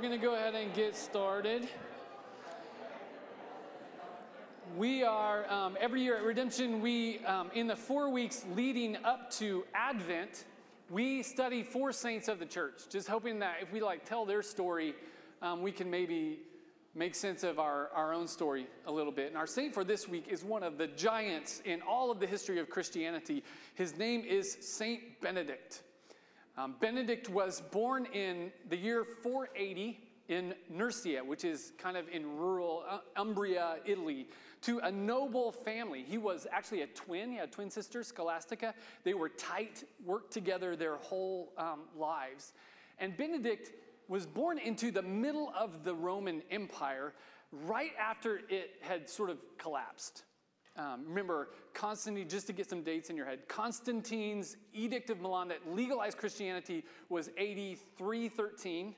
We're going to go ahead and get started. We are, um, every year at Redemption, we, um, in the four weeks leading up to Advent, we study four saints of the church, just hoping that if we like tell their story, um, we can maybe make sense of our, our own story a little bit. And our saint for this week is one of the giants in all of the history of Christianity. His name is Saint Benedict. Um, Benedict was born in the year 480 in Nursia, which is kind of in rural uh, Umbria, Italy, to a noble family. He was actually a twin. He had a twin sister, Scholastica. They were tight, worked together their whole um, lives. And Benedict was born into the middle of the Roman Empire right after it had sort of collapsed. Um, remember, Constantine, just to get some dates in your head, Constantine's Edict of Milan that legalized Christianity was AD 313.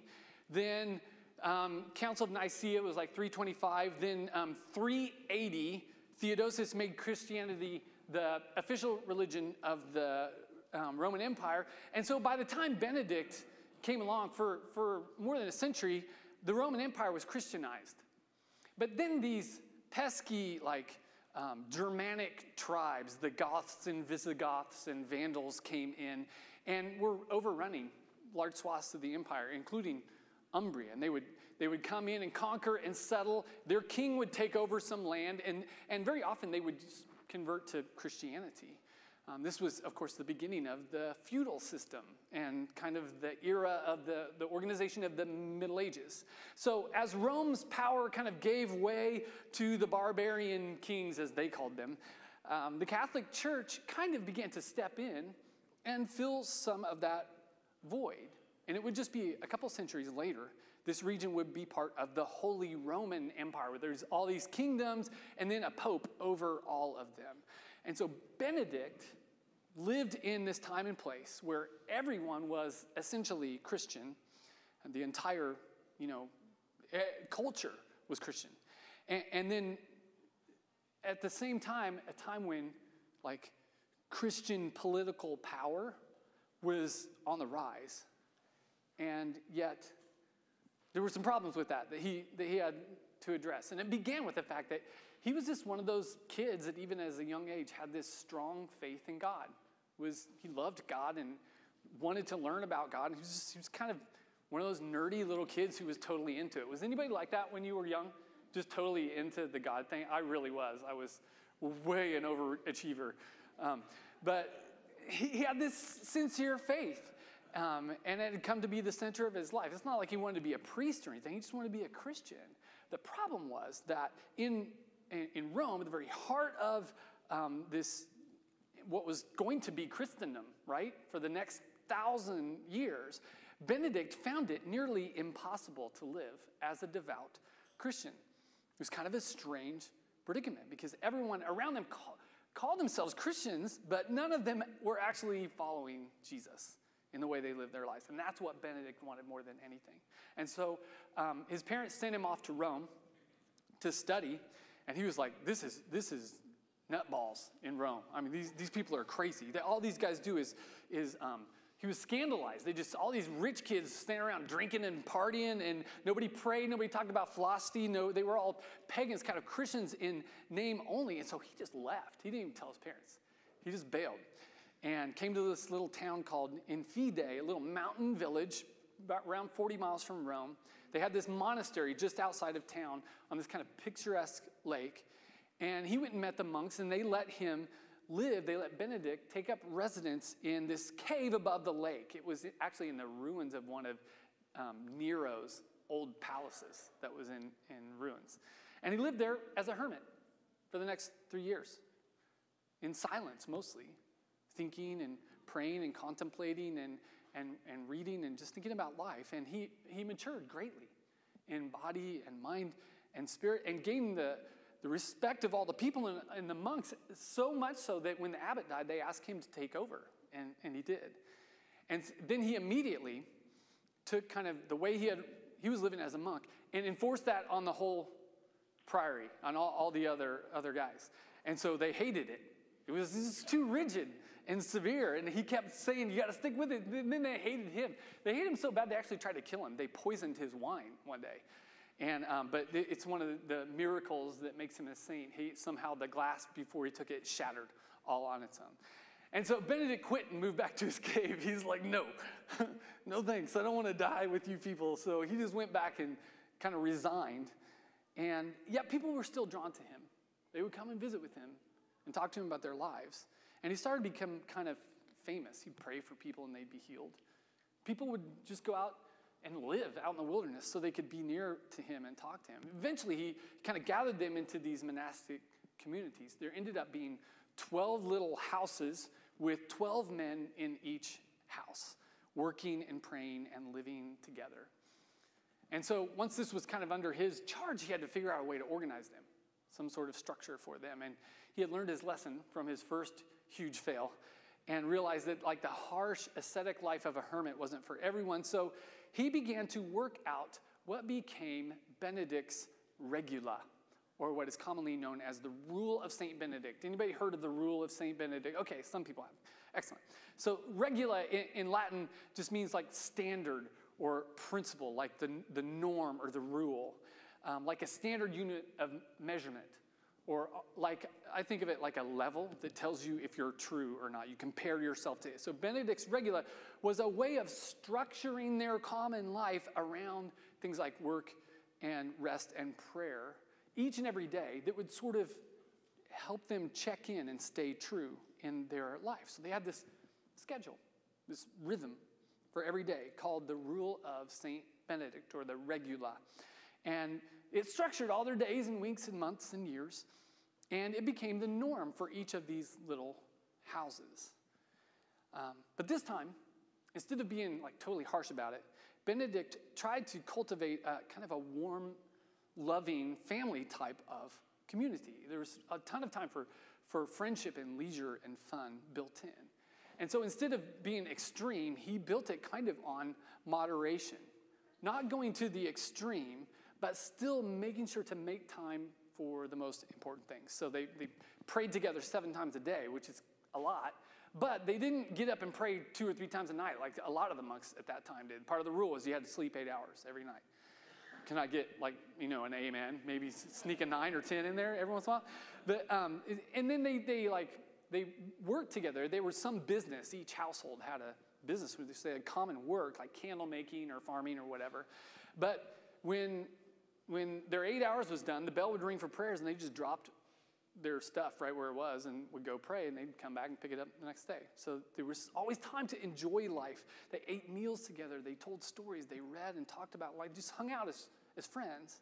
Then um, Council of Nicaea was like 325. Then um, 380, Theodosius made Christianity the official religion of the um, Roman Empire. And so by the time Benedict came along for, for more than a century, the Roman Empire was Christianized. But then these pesky, like, um, Germanic tribes, the Goths and Visigoths and Vandals came in and were overrunning large swaths of the empire, including Umbria. And they would, they would come in and conquer and settle. Their king would take over some land, and, and very often they would convert to Christianity. Um, this was, of course, the beginning of the feudal system and kind of the era of the, the organization of the Middle Ages. So, as Rome's power kind of gave way to the barbarian kings, as they called them, um, the Catholic Church kind of began to step in and fill some of that void. And it would just be a couple centuries later, this region would be part of the Holy Roman Empire, where there's all these kingdoms and then a pope over all of them. And so Benedict lived in this time and place where everyone was essentially Christian, and the entire, you know, culture was Christian. And, and then at the same time, a time when like Christian political power was on the rise. And yet there were some problems with that that he, that he had to address. And it began with the fact that he was just one of those kids that even as a young age had this strong faith in God. Was he loved God and wanted to learn about God. He was, just, he was kind of one of those nerdy little kids who was totally into it. Was anybody like that when you were young? Just totally into the God thing? I really was. I was way an overachiever. Um, but he, he, had this sincere faith. Um, and it had come to be the center of his life. It's not like he wanted to be a priest or anything, he just wanted to be a Christian. The problem was that in in Rome, at the very heart of um, this, what was going to be Christendom, right, for the next thousand years, Benedict found it nearly impossible to live as a devout Christian. It was kind of a strange predicament because everyone around them call, called themselves Christians, but none of them were actually following Jesus in the way they lived their lives. And that's what Benedict wanted more than anything. And so um, his parents sent him off to Rome to study. And he was like, this is, this is nutballs in Rome. I mean, these, these people are crazy. They, all these guys do is, is um, he was scandalized. They just, all these rich kids standing around drinking and partying, and nobody prayed, nobody talked about philosophy. No, they were all pagans, kind of Christians in name only. And so he just left. He didn't even tell his parents. He just bailed and came to this little town called Enfide, a little mountain village about around 40 miles from Rome. They had this monastery just outside of town on this kind of picturesque lake. And he went and met the monks, and they let him live. They let Benedict take up residence in this cave above the lake. It was actually in the ruins of one of um, Nero's old palaces that was in, in ruins. And he lived there as a hermit for the next three years, in silence mostly, thinking and praying and contemplating and, and, and reading and just thinking about life. And he, he matured greatly in body and mind and spirit and gained the, the respect of all the people and, and the monks, so much so that when the abbot died, they asked him to take over. And, and he did. And then he immediately took kind of the way he had he was living as a monk and enforced that on the whole priory on all, all the other other guys and so they hated it it was, it was too rigid and severe. And he kept saying, You got to stick with it. And then they hated him. They hated him so bad they actually tried to kill him. They poisoned his wine one day. And, um, but it's one of the miracles that makes him a saint. He, somehow the glass before he took it shattered all on its own. And so Benedict quit and moved back to his cave. He's like, no, no thanks. I don't want to die with you people. So he just went back and kind of resigned. And yet people were still drawn to him. They would come and visit with him and talk to him about their lives. And he started to become kind of famous. He'd pray for people and they'd be healed. People would just go out and live out in the wilderness so they could be near to him and talk to him. Eventually, he kind of gathered them into these monastic communities. There ended up being 12 little houses with 12 men in each house, working and praying and living together. And so, once this was kind of under his charge, he had to figure out a way to organize them, some sort of structure for them. And he had learned his lesson from his first huge fail and realized that, like, the harsh ascetic life of a hermit wasn't for everyone. So, he began to work out what became Benedict's regula, or what is commonly known as the rule of Saint Benedict. Anybody heard of the rule of Saint Benedict? Okay, some people have. Excellent. So regula in, in Latin just means like standard or principle, like the, the norm or the rule, um, like a standard unit of measurement. Or uh, like, I think of it like a level that tells you if you're true or not. You compare yourself to it. So Benedict's regula was a way of structuring their common life around things like work and rest and prayer each and every day that would sort of help them check in and stay true in their life. So they had this schedule, this rhythm for every day called the Rule of St. Benedict or the Regula. And it structured all their days and weeks and months and years. And it became the norm for each of these little houses. Um, but this time, instead of being like totally harsh about it, Benedict tried to cultivate a, kind of a warm, loving family type of community. There was a ton of time for, for friendship and leisure and fun built in. And so instead of being extreme, he built it kind of on moderation. Not going to the extreme, but still making sure to make time for the most important things. So they, they prayed together seven times a day, which is a lot, but they didn't get up and pray two or three times a night like a lot of the monks at that time did. Part of the rule was you had to sleep eight hours every night. Can I get like, you know, an amen? Maybe sneak a nine or 10 in there every once in a while. But, um, and then they, they like, they worked together. There was some business. Each household had a business where they had common work, like candle making or farming or whatever. But when, when their eight hours was done, the bell would ring for prayers and they just dropped their stuff right where it was and would go pray and they'd come back and pick it up the next day. So there was always time to enjoy life. They ate meals together, they told stories, they read and talked about life, just hung out as, as friends.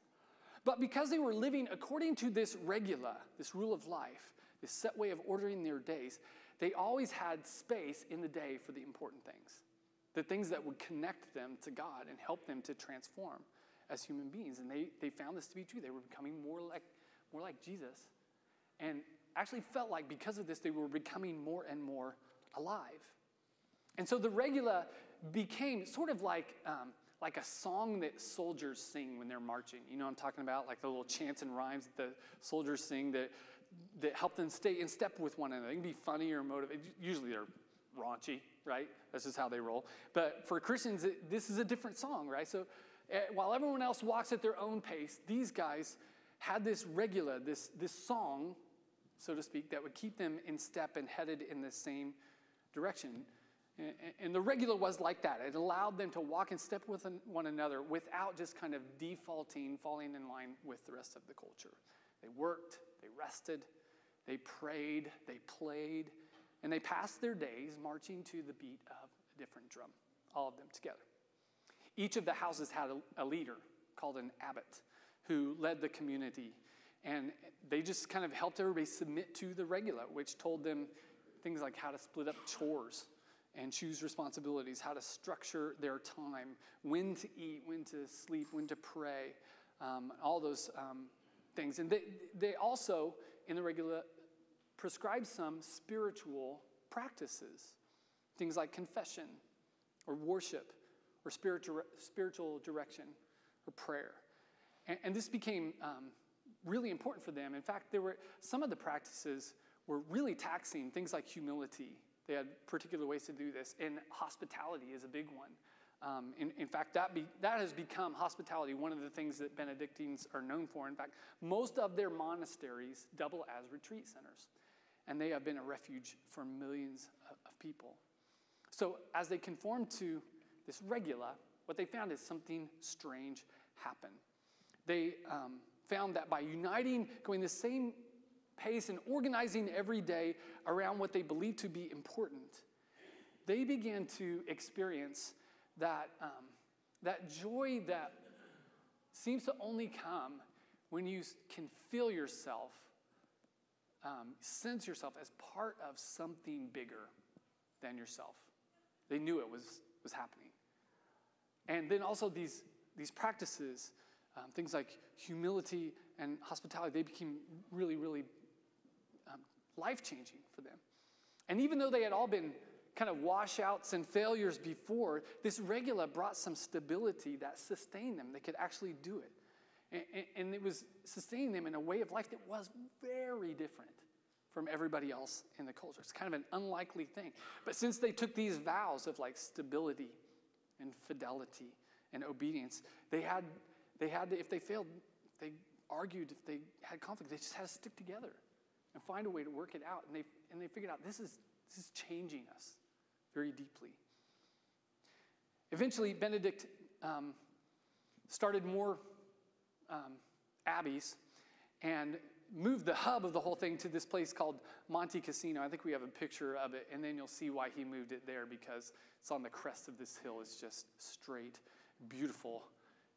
But because they were living according to this regula, this rule of life, this set way of ordering their days, they always had space in the day for the important things, the things that would connect them to God and help them to transform as human beings. And they, they found this to be true. They were becoming more like, more like Jesus and actually felt like because of this, they were becoming more and more alive. And so the regula became sort of like, um, like a song that soldiers sing when they're marching. You know I'm talking about? Like the little chants and rhymes that the soldiers sing that, that help them stay in step with one another. They can be funny or motivated. Usually they're raunchy, right? This is how they roll. But for Christians, it, this is a different song, right? So Eh, while everyone else walks at their own pace, these guys had this regula, this, this song so to speak, that would keep them in step and headed in the same direction. And the regula was like that. It allowed them to walk in step with one another without just kind of defaulting, falling in line with the rest of the culture. They worked, they rested, they prayed, they played, and they passed their days marching to the beat of a different drum, all of them together. Each of the houses had a, a leader called an abbot who led the community and they just kind of helped everybody submit to the regula, which told them things like how to split up chores and choose responsibilities, how to structure their time, when to eat, when to sleep, when to pray, um, all those um, things. And they, they also, in the regula, prescribe some spiritual practices, things like confession or worship or spiritual, spiritual direction or prayer. And, and this became um, really important for them. In fact, there were some of the practices were really taxing things like humility They had particular ways to do this, and hospitality is a big one. Um, in, in, fact, that, be, that has become hospitality, one of the things that Benedictines are known for. In fact, most of their monasteries double as retreat centers, and they have been a refuge for millions of, of people. So, as they conformed to this regula, what they found is something strange happened. They um, found that by uniting, going the same pace, and organizing every day around what they believed to be important, they began to experience that, um, that joy that seems to only come when you can feel yourself, um, sense yourself as part of something bigger than yourself. They knew it was, was happening. And then also these, these practices, um, things like humility and hospitality, they became really, really um, life changing for them. And even though they had all been kind of washouts and failures before, this regula brought some stability that sustained them. They could actually do it. And, and, it was sustaining them in a way of life that was very different from everybody else in the culture. It's kind of an unlikely thing. But since they took these vows of like stability and fidelity and obedience, they had, they had to, if they failed, they argued, if they had conflict, they just had to stick together and find a way to work it out. And they, and they figured out this is, this is changing us very deeply. Eventually, Benedict um, started more um, abbeys and moved the hub of the whole thing to this place called Monte Cassino. I think we have a picture of it, and then you'll see why he moved it there because it's on the crest of this hill. It's just straight, beautiful.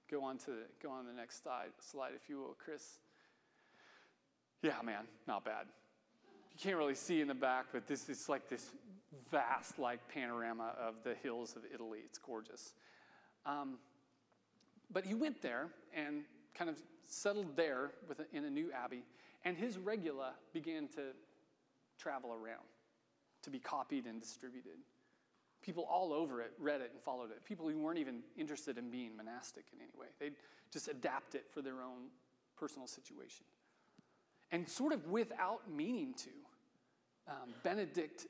Go on to go on the next slide, slide if you will, Chris. Yeah, man, not bad. You can't really see in the back, but this is like this vast like panorama of the hills of Italy. It's gorgeous. Um, but he went there and kind of settled there a, in a new abbey, and his regula began to travel around, to be copied and distributed. People all over it read it and followed it. People who weren't even interested in being monastic in any way. They'd just adapt it for their own personal situation. And sort of without meaning to, um, Benedict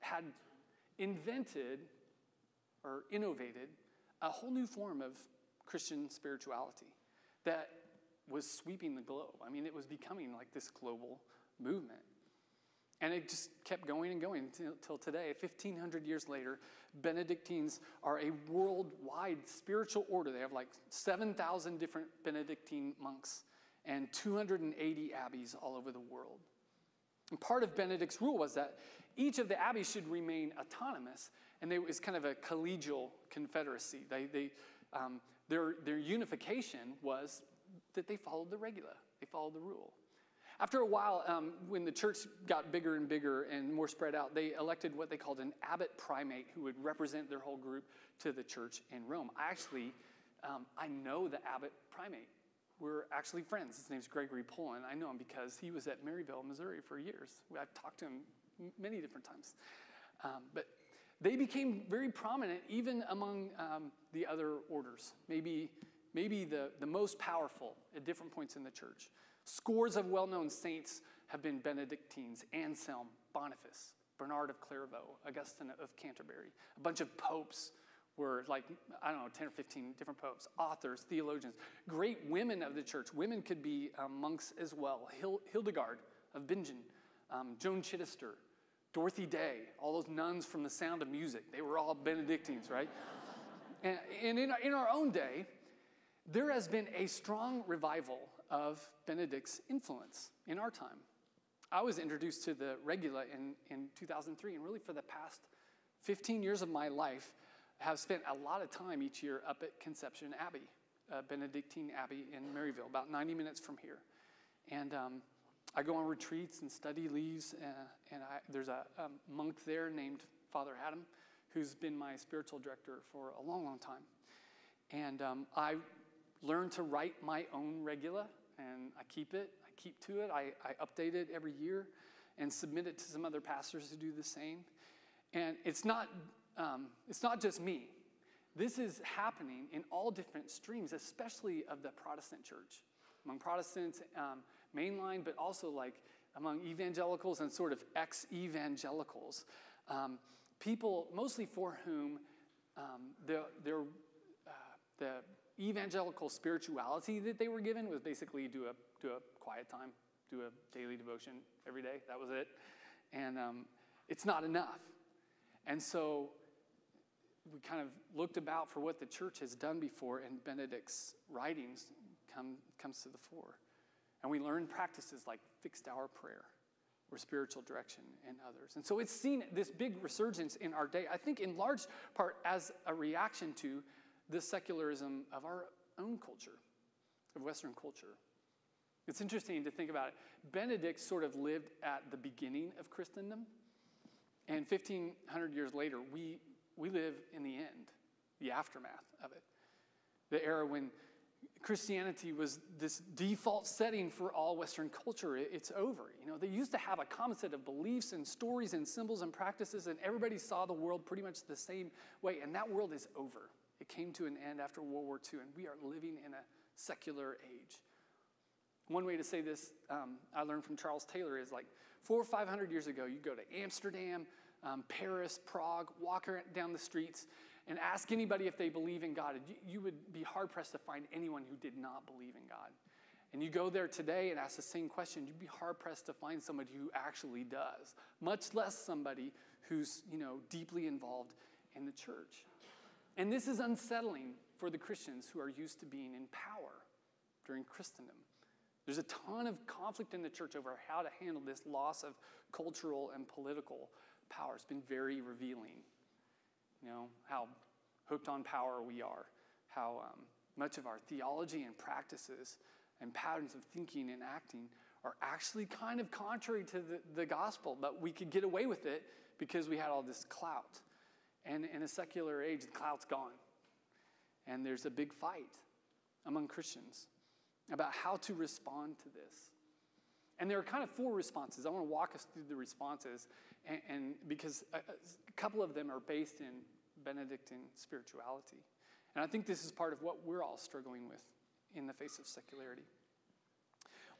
had invented or innovated a whole new form of Christian spirituality that was sweeping the globe. I mean, it was becoming like this global movement. And it just kept going and going until today. 1,500 years later, Benedictines are a worldwide spiritual order. They have like 7,000 different Benedictine monks and 280 abbeys all over the world. And part of Benedict's rule was that each of the abbeys should remain autonomous, and they, it was kind of a collegial confederacy. They, they, um, their, their unification was that they followed the regula, they followed the rule. After a while, um, when the church got bigger and bigger and more spread out, they elected what they called an abbot primate who would represent their whole group to the church in Rome. I actually, um, I know the abbot primate. We're actually friends. His name's Gregory Polan. I know him because he was at Maryville, Missouri for years. I've talked to him many different times. Um, but they became very prominent even among um, the other orders, maybe, maybe the, the most powerful at different points in the church. Scores of well known saints have been Benedictines Anselm, Boniface, Bernard of Clairvaux, Augustine of Canterbury. A bunch of popes were like, I don't know, 10 or 15 different popes, authors, theologians, great women of the church. Women could be um, monks as well. Hildegard of Bingen, um, Joan Chittister, Dorothy Day, all those nuns from the sound of music, they were all Benedictines, right? and, and in, in our own day, there has been a strong revival of Benedict's influence in our time. I was introduced to the Regula in, in 2003, and really for the past 15 years of my life, have spent a lot of time each year up at Conception Abbey, uh, Benedictine Abbey in Maryville, about 90 minutes from here. And um, I go on retreats and study leaves, uh, and I, there's a, a, monk there named Father Adam, who's been my spiritual director for a long, long time. And um, I learned to write my own regula, and I keep it. I keep to it. I, I update it every year and submit it to some other pastors who do the same. And it's not, um, it's not just me. This is happening in all different streams, especially of the Protestant church. Among Protestants, um, mainline, but also like among evangelicals and sort of ex evangelicals. um, people mostly for whom um, the, their, uh, the evangelical spirituality that they were given was basically do a, do a quiet time, do a daily devotion every day. That was it. And um, it's not enough. And so we kind of looked about for what the church has done before, and Benedict's writings come, comes to the fore. And we learn practices like fixed hour prayer or spiritual direction and others. And so it's seen this big resurgence in our day, I think in large part as a reaction to the secularism of our own culture, of Western culture. It's interesting to think about it. Benedict sort of lived at the beginning of Christendom, and 1,500 years later, we, we live in the end, the aftermath of it. The era when Christianity was this default setting for all Western culture. It's over. You know, they used to have a common set of beliefs and stories and symbols and practices, and everybody saw the world pretty much the same way. And that world is over. It came to an end after World War II, and we are living in a secular age. One way to say this, um, I learned from Charles Taylor, is like four or five hundred years ago, you go to Amsterdam, um, Paris, Prague, walk down the streets, and ask anybody if they believe in God, you, you would be hard pressed to find anyone who did not believe in God. And you go there today and ask the same question, you'd be hard pressed to find somebody who actually does, much less somebody who's, you know, deeply involved in the church. And this is unsettling for the Christians who are used to being in power during Christendom. There's a ton of conflict in the church over how to handle this loss of cultural and political power. It's been very revealing you know, how hooked on power we are, how um, much of our theology and practices and patterns of thinking and acting are actually kind of contrary to the, the gospel, but we could get away with it because we had all this clout. And in a secular age, the clout's gone. And there's a big fight among Christians about how to respond to this. And there are kind of four responses. I want to walk us through the responses, and, and because a, a couple of them are based in Benedictine spirituality. And I think this is part of what we're all struggling with in the face of secularity.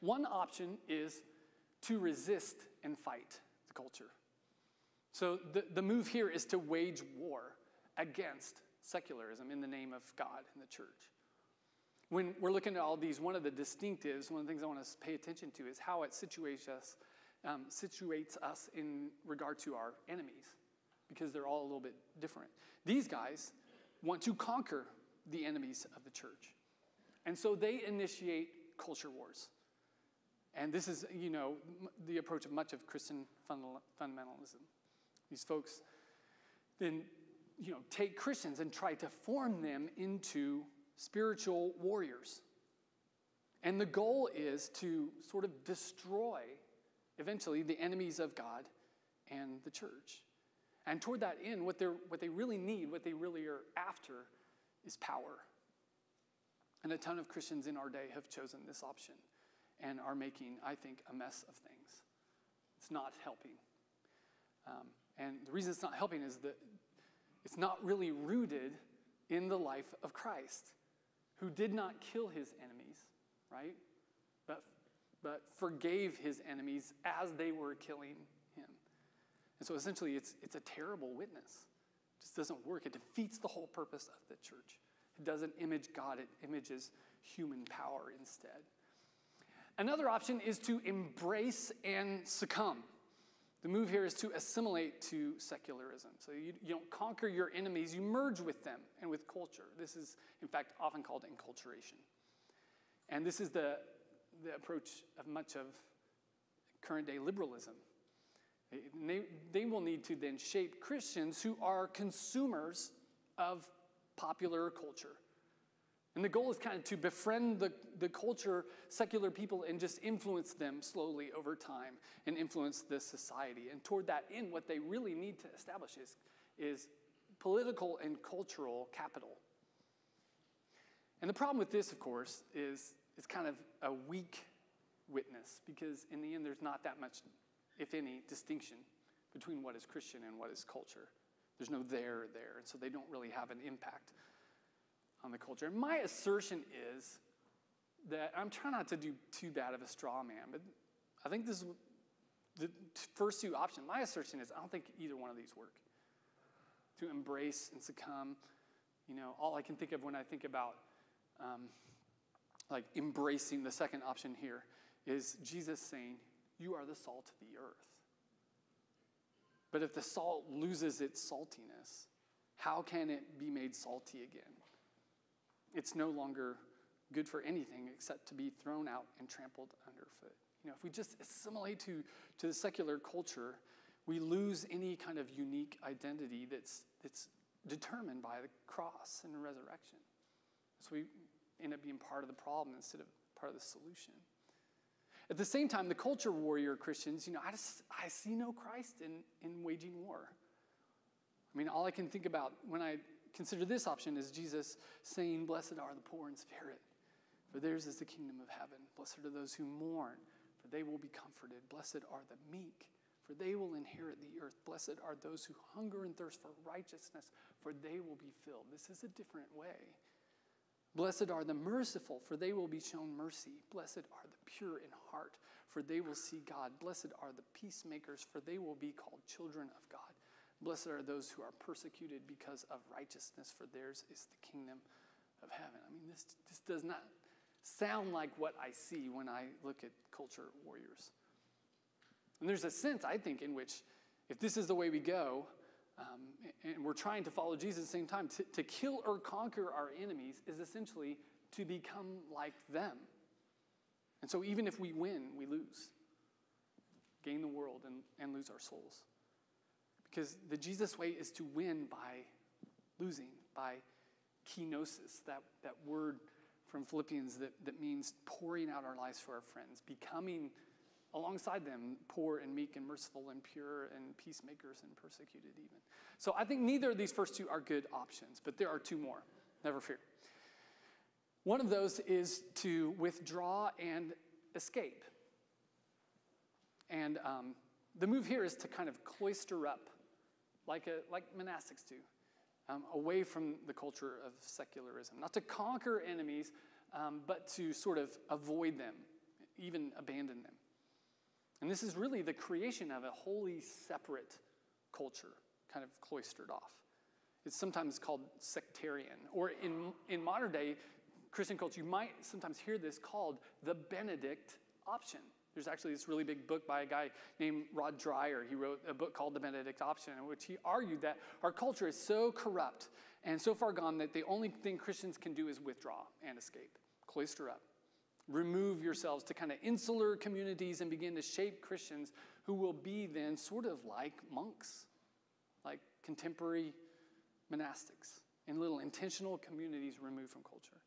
One option is to resist and fight the culture. So the, the move here is to wage war against secularism in the name of God and the church. When we're looking at all these, one of the distinctives, one of the things I want to pay attention to is how it situates us, um, situates us in regard to our enemies because they're all a little bit different. These guys want to conquer the enemies of the church. And so they initiate culture wars. And this is, you know, the approach of much of Christian fundamentalism. These folks then, you know, take Christians and try to form them into spiritual warriors. And the goal is to sort of destroy, eventually, the enemies of God and the church. And toward that end, what, they're, what they really need, what they really are after, is power. And a ton of Christians in our day have chosen this option and are making, I think, a mess of things. It's not helping. Um, and the reason it's not helping is that it's not really rooted in the life of Christ, who did not kill his enemies, right? But, but forgave his enemies as they were killing him. and so essentially, it's, it's a terrible witness. It just doesn't work. It defeats the whole purpose of the church. It doesn't image God, it images human power instead. Another option is to embrace and succumb. The move here is to assimilate to secularism. So you, you don't conquer your enemies, you merge with them and with culture. This is, in fact, often called enculturation. And this is the, the approach of much of current day liberalism. They, they will need to then shape Christians who are consumers of popular culture. And the goal is kind of to befriend the, the culture, secular people, and just influence them slowly over time and influence the society. And toward that end, what they really need to establish is, is political and cultural capital. And the problem with this, of course, is it's kind of a weak witness because in the end, there's not that much if any, distinction between what is Christian and what is culture. There's no there there, and so they don't really have an impact on the culture. And my assertion is that I'm trying not to do too bad of a straw man, but I think this is the first two options, my assertion is I don't think either one of these work. To embrace and succumb, you know, all I can think of when I think about um, like embracing the second option here is Jesus saying, You are the salt of the earth. But if the salt loses its saltiness, how can it be made salty again? It's no longer good for anything except to be thrown out and trampled underfoot. You know, if we just assimilate to, to the secular culture, we lose any kind of unique identity that's, that's determined by the cross and the resurrection. So we end up being part of the problem instead of part of the solution. At the same time, the culture warrior Christians, you know, I just I see no Christ in, in waging war. I mean, all I can think about when I consider this option is Jesus saying, Blessed are the poor in spirit, for theirs is the kingdom of heaven. Blessed are those who mourn, for they will be comforted. Blessed are the meek, for they will inherit the earth. Blessed are those who hunger and thirst for righteousness, for they will be filled. This is a different way. Blessed are the merciful, for they will be shown mercy. Blessed are the pure in heart, for they will see God. Blessed are the peacemakers, for they will be called children of God. Blessed are those who are persecuted because of righteousness, for theirs is the kingdom of heaven. I mean, this, this does not sound like what I see when I look at culture warriors. And there's a sense, I think, in which if this is the way we go, um, and we're trying to follow Jesus at the same time, to, to kill or conquer our enemies is essentially to become like them. And so even if we win, we lose. Gain the world and, and lose our souls. Because the Jesus way is to win by losing, by kenosis, that, that word from Philippians that, that means pouring out our lives for our friends, becoming alongside them, poor and meek and merciful and pure and peacemakers and persecuted even. So I think neither of these first two are good options, but there are two more. Never fear. One of those is to withdraw and escape. And um, the move here is to kind of cloister up, like, a, like monastics do, um, away from the culture of secularism. Not to conquer enemies, um, but to sort of avoid them, even abandon them. And this is really the creation of a wholly separate culture, kind of cloistered off. It's sometimes called sectarian, or in, in modern day Christian culture, you might sometimes hear this called the Benedict option. There's actually this really big book by a guy named Rod Dreher. He wrote a book called The Benedict Option, in which he argued that our culture is so corrupt and so far gone that the only thing Christians can do is withdraw and escape, cloister up remove yourselves to kind of insular communities and begin to shape Christians who will be then sort of like monks, like contemporary monastics in little intentional communities removed from culture.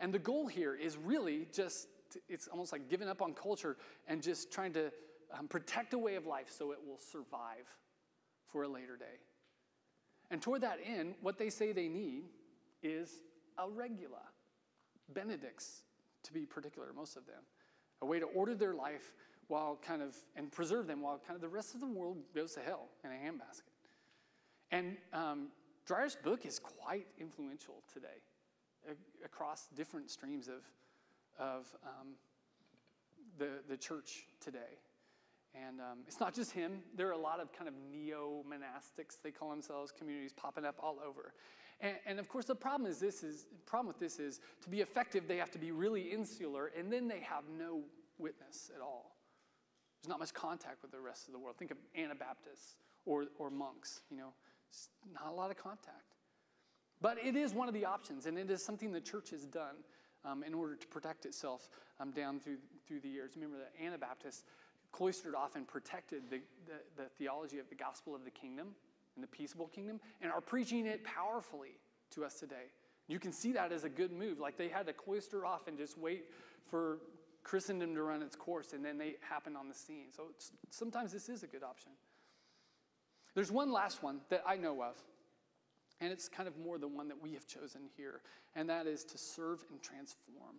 And the goal here is really just, it's almost like giving up on culture and just trying to um, protect a way of life so it will survive for a later day. And toward that end, what they say they need is a regula, Benedicts, to be particular, most of them, a way to order their life while kind of, and preserve them while kind of the rest of the world goes to hell in a handbasket. And um, Dreher's book is quite influential today across different streams of, of um, the, the church today. And um, it's not just him. There are a lot of kind of neo monastics, they call themselves, communities popping up all over. And, and, of course, the problem is this is problem with this is to be effective, they have to be really insular, and then they have no witness at all. There's not much contact with the rest of the world. Think of Anabaptists or, or monks, you know, it's not a lot of contact. But it is one of the options, and it is something the church has done um, in order to protect itself um, down through, through the years. Remember that Anabaptists cloistered off and protected the, the, the theology of the gospel of the kingdom and the peaceable kingdom and are preaching it powerfully to us today. You can see that as a good move. Like they had to cloister off and just wait for Christendom to run its course, and then they happen on the scene. So sometimes this is a good option. There's one last one that I know of, and it's kind of more the one that we have chosen here, and that is to serve and transform.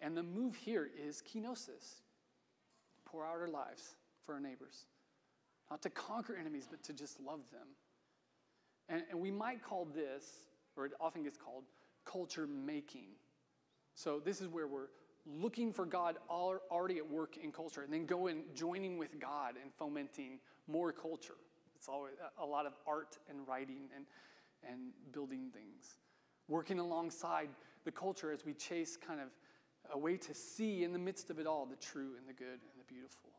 And the move here is kenosis pour out our lives for our neighbors. Not to conquer enemies, but to just love them. And, and we might call this, or it often gets called, culture making. So this is where we're looking for God already at work in culture, and then going joining with God and fomenting more culture. It's always a lot of art and writing and, and building things. Working alongside the culture as we chase kind of a way to see in the midst of it all the true and the good and the beautiful.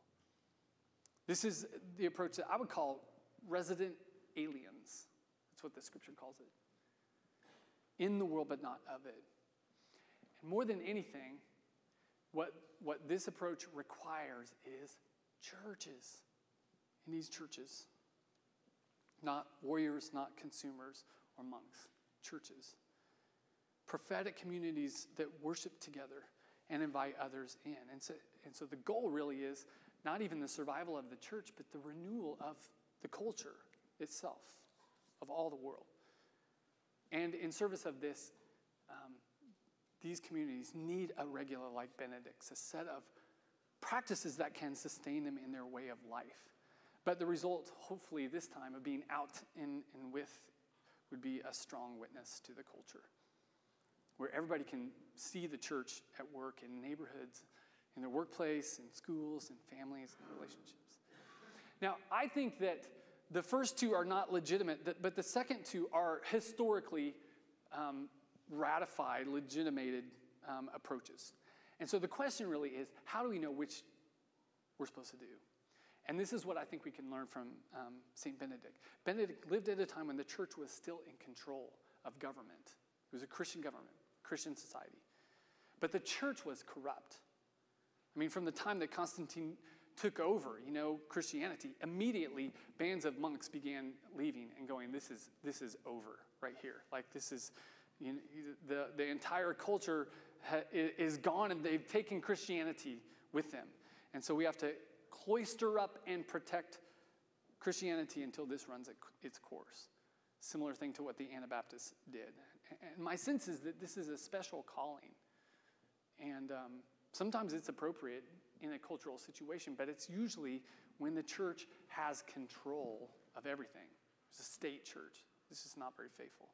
This is the approach that I would call resident aliens. That's what the scripture calls it. In the world, but not of it. And more than anything, what, what this approach requires is churches. In these churches, not warriors, not consumers or monks, churches. Prophetic communities that worship together and invite others in. And so, and so the goal really is not even the survival of the church, but the renewal of the culture itself, of all the world. And in service of this, um, these communities need a regula like Benedict's, a set of practices that can sustain them in their way of life. But the result, hopefully, this time of being out and, and with would be a strong witness to the culture where everybody can see the church at work in neighborhoods, in their workplace, in schools, in families, and relationships. Now, I think that the first two are not legitimate, but the second two are historically um, ratified, legitimated um, approaches. And so the question really is how do we know which we're supposed to do? And this is what I think we can learn from um, St. Benedict. Benedict lived at a time when the church was still in control of government, it was a Christian government. Christian society. But the church was corrupt. I mean, from the time that Constantine took over, you know, Christianity, immediately bands of monks began leaving and going, this is, this is over right here. Like, this is, you know, the, the entire culture ha, is gone and they've taken Christianity with them. And so we have to cloister up and protect Christianity until this runs its course. Similar thing to what the Anabaptists did. And my sense is that this is a special calling. And um, sometimes it's appropriate in a cultural situation, but it's usually when the church has control of everything. It's a state church. This is not very faithful.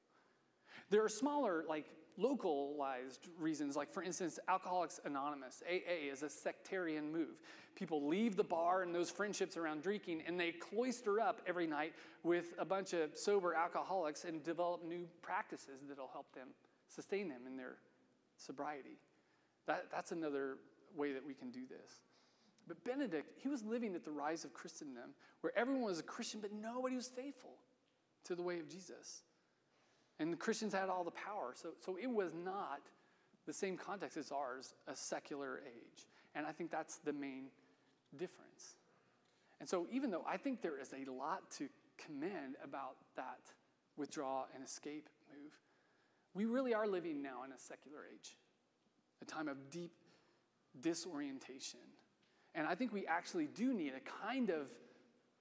There are smaller, like localized reasons, like for instance, Alcoholics Anonymous, AA, is a sectarian move. People leave the bar and those friendships around drinking and they cloister up every night with a bunch of sober alcoholics and develop new practices that'll help them sustain them in their sobriety. That, that's another way that we can do this. But Benedict, he was living at the rise of Christendom where everyone was a Christian, but nobody was faithful to the way of Jesus. And the Christians had all the power. So, so it was not the same context as ours, a secular age. And I think that's the main difference. And so, even though I think there is a lot to commend about that withdraw and escape move, we really are living now in a secular age, a time of deep disorientation. And I think we actually do need a kind of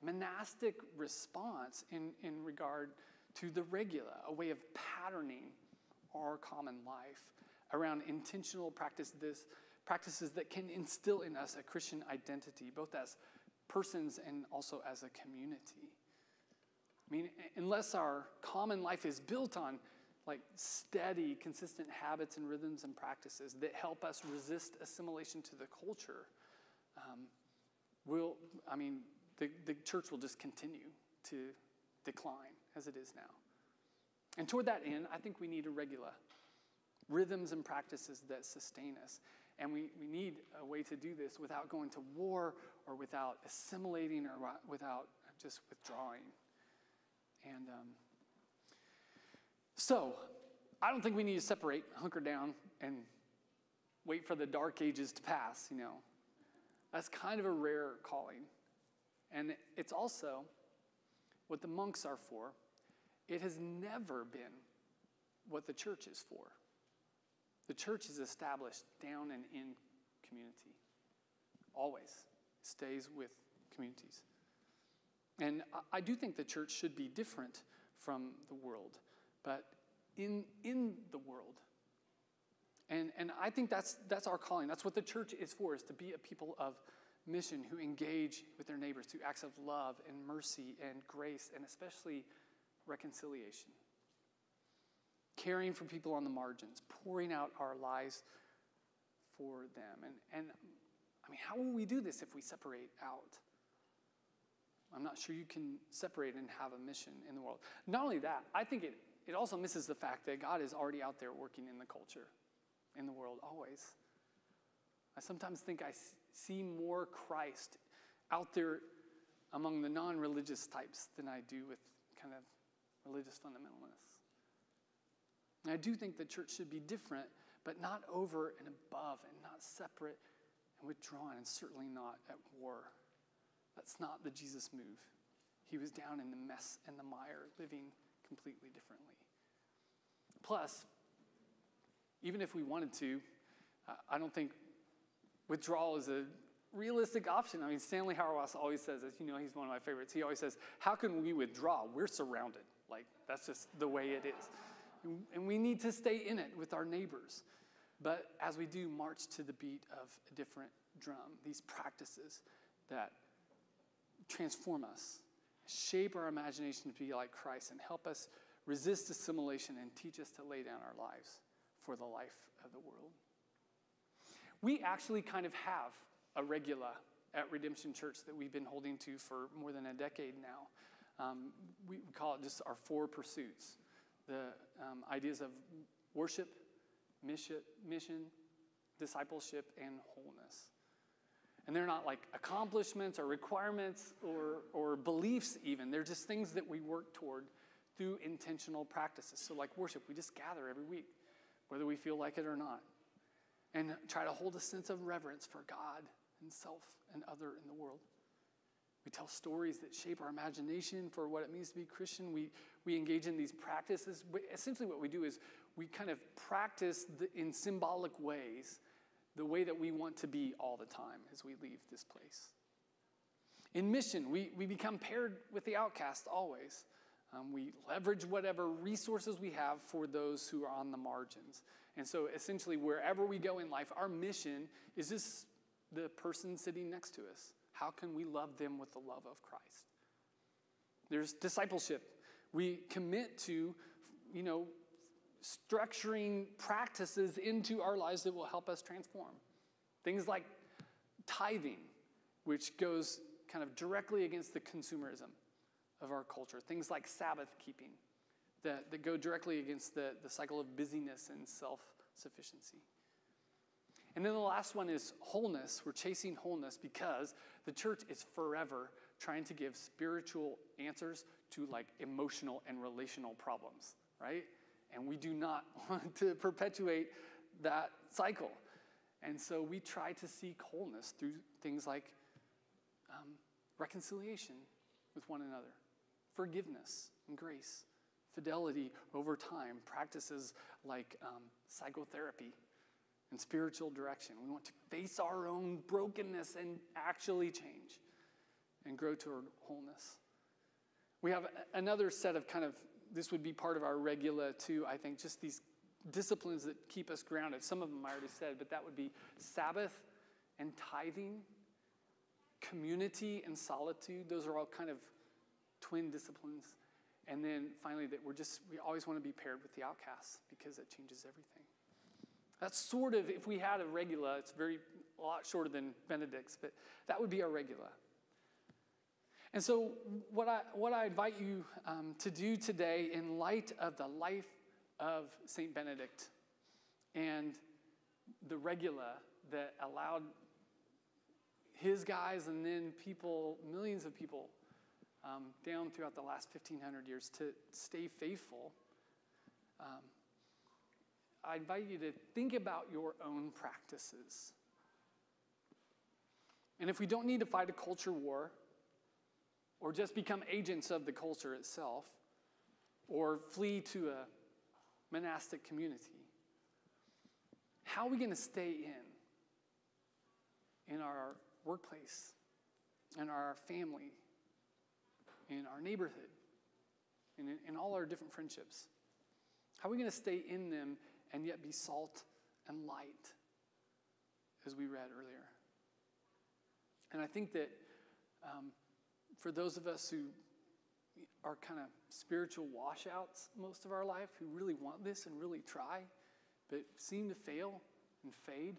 monastic response in, in regard to the regula, a way of patterning our common life around intentional practices, practices that can instill in us a Christian identity, both as persons and also as a community. I mean, unless our common life is built on like steady, consistent habits and rhythms and practices that help us resist assimilation to the culture, um, will I mean, the, the church will just continue to decline as it is now. And toward that end, I think we need a regula, rhythms and practices that sustain us. And we, we need a way to do this without going to war or without assimilating or without just withdrawing. And um, so, I don't think we need to separate, hunker down, and wait for the dark ages to pass, you know. That's kind of a rare calling. And it's also what the monks are for it has never been what the church is for. The church is established down and in community, always stays with communities. And I do think the church should be different from the world, but in, in the world. And, and I think that's, that's our calling. That's what the church is for, is to be a people of mission who engage with their neighbors through acts of love and mercy and grace, and especially reconciliation, caring for people on the margins, pouring out our lives for them. And, and I mean, how will we do this if we separate out? I'm not sure you can separate and have a mission in the world. Not only that, I think it, it also misses the fact that God is already out there working in the culture, in the world, always. I sometimes think I see more Christ out there among the non religious types than I do with kind of religious fundamentalists. And I do think the church should be different, but not over and above and not separate and withdrawn, and certainly not at war. That's not the Jesus move. He was down in the mess and the mire, living completely differently. Plus, even if we wanted to, I don't think withdrawal is a realistic option. I mean, Stanley Hauerwas always says this. You know, he's one of my favorites. He always says, How can we withdraw? We're surrounded. Like, that's just the way it is. And we need to stay in it with our neighbors. But as we do, march to the beat of a different drum, these practices that transform us, shape our imagination to be like Christ, and help us resist assimilation and teach us to lay down our lives for the life of the world. We actually kind of have a regula at Redemption Church that we've been holding to for more than a decade now. Um, we, we, call it just our four pursuits the um, ideas of worship, mission, mission, discipleship, and wholeness. And they're not like accomplishments or requirements or, or beliefs, even. They're just things that we work toward through intentional practices. So, like worship, we just gather every week, whether we feel like it or not, and try to hold a sense of reverence for God and self and other in the world. We tell stories that shape our imagination for what it means to be Christian. We, we engage in these practices. Essentially, what we do is we kind of practice the, in symbolic ways the way that we want to be all the time as we leave this place. In mission, we, we become paired with the outcast always. Um, we leverage whatever resources we have for those who are on the margins. And so, essentially, wherever we go in life, our mission is just the person sitting next to us. How can we love them with the love of Christ? There's discipleship. We commit to, you know, structuring practices into our lives that will help us transform. Things like tithing, which goes kind of directly against the consumerism of our culture. Things like Sabbath keeping that, that go directly against the, the cycle of busyness and self sufficiency. And then the last one is wholeness. We're chasing wholeness because the church is forever trying to give spiritual answers to like emotional and relational problems, right? And we do not want to perpetuate that cycle. And so we try to seek wholeness through things like um, reconciliation with one another, forgiveness and grace, fidelity over time, practices like um, psychotherapy and spiritual direction. We want to face our own brokenness and actually change and grow toward wholeness. We have another set of kind of, this would be part of our regula too, I think, just these disciplines that keep us grounded. Some of them I already said, but that would be Sabbath and tithing, community and solitude. Those are all kind of twin disciplines. And then finally, that we're just, we always want to be paired with the outcasts because it changes everything. That's sort of, if we had a regula, it's very, a lot shorter than Benedict's, but that would be our regula. And so, what I, what I invite you um, to do today, in light of the life of St. Benedict and the regula that allowed his guys and then people, millions of people um, down throughout the last 1,500 years to stay faithful. Um, I invite you to think about your own practices. And if we don't need to fight a culture war, or just become agents of the culture itself, or flee to a monastic community, how are we going to stay in? In our workplace, in our family, in our neighborhood, in, in all our different friendships? How are we going to stay in them and yet be salt and light, as we read earlier. And I think that um, for those of us who are kind of spiritual washouts most of our life, who really want this and really try, but seem to fail and fade,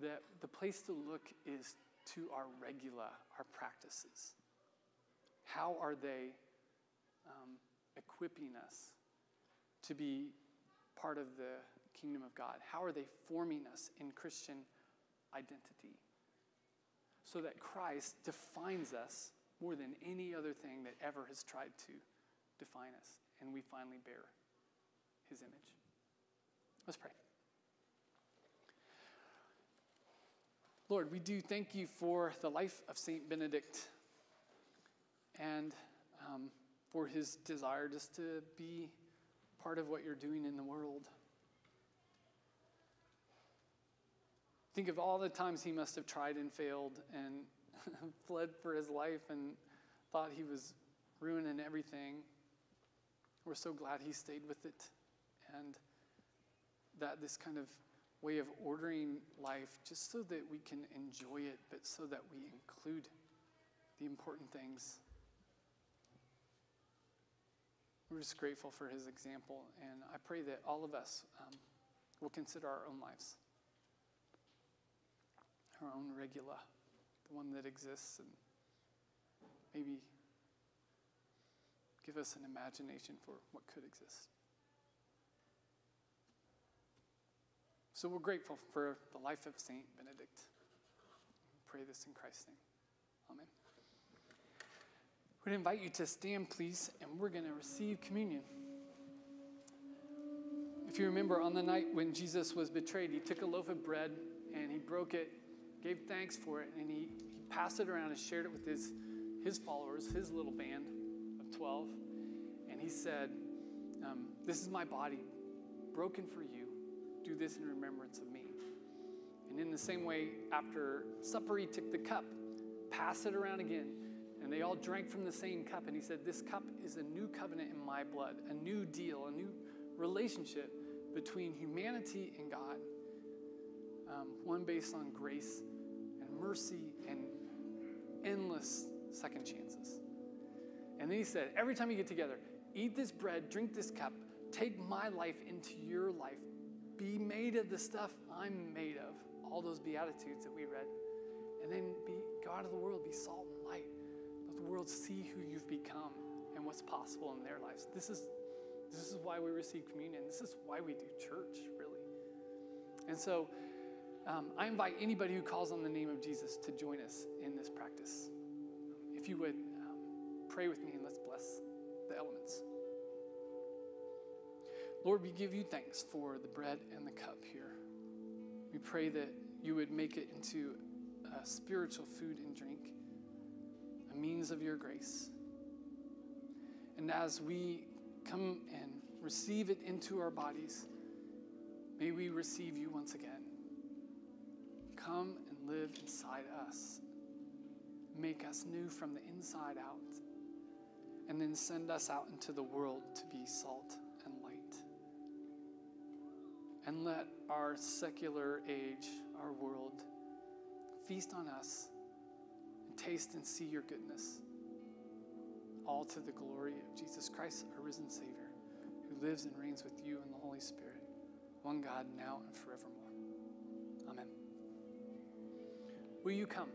that the place to look is to our regula, our practices. How are they um, equipping us to be part of the kingdom of God? How are they forming us in Christian identity? So that Christ defines us more than any other thing that ever has tried to define us, and we finally bear his image. Let's pray. Lord, we do thank you for the life of St. Benedict and um, for his desire just to be part of what you're doing in the world. Think of all the times he must have tried and failed and fled for his life and thought he was ruining everything. We're so glad he stayed with it and that this kind of way of ordering life just so that we can enjoy it, but so that we include the important things. We're just grateful for his example, and I pray that all of us um, will consider our own lives, our own regula, the one that exists, and maybe give us an imagination for what could exist. So we're grateful for the life of Saint Benedict. Pray this in Christ's name. Amen. We'd invite you to stand, please, and we're going to receive communion. If you remember, on the night when Jesus was betrayed, he took a loaf of bread and he broke it, gave thanks for it, and he, he passed it around and shared it with his, his followers, his little band of 12. And he said, um, This is my body, broken for you do this in remembrance of me. And in the same way, after supper, he took the cup, passed it around again, and they all drank from the same cup. And he said, This cup is a new covenant in my blood, a new deal, a new relationship between humanity and God, um, one based on grace and mercy and endless second chances. And then he said, Every time you get together, eat this bread, drink this cup, take my life into your life, be made of the stuff I'm made of. All those Beatitudes that we read. And then be God of the world, be salt world see who you've become and what's possible in their lives. This is, this is why we receive communion. This is why we do church, really. And so um, I invite anybody who calls on the name of Jesus to join us in this practice. If you would um, pray with me and let's bless the elements. Lord, we give you thanks for the bread and the cup here. We pray that you would make it into a spiritual food and drink, means of your grace. And as we come and receive it into our bodies, may we receive you once again. Come and live inside us. Make us new from the inside out. And then send us out into the world to be salt and light. And let our secular age, our world, feast on us taste and see your goodness. All to the glory of Jesus Christ, our risen Savior, who lives and reigns with you in the Holy Spirit, one God, now and forevermore. Amen. Will you come?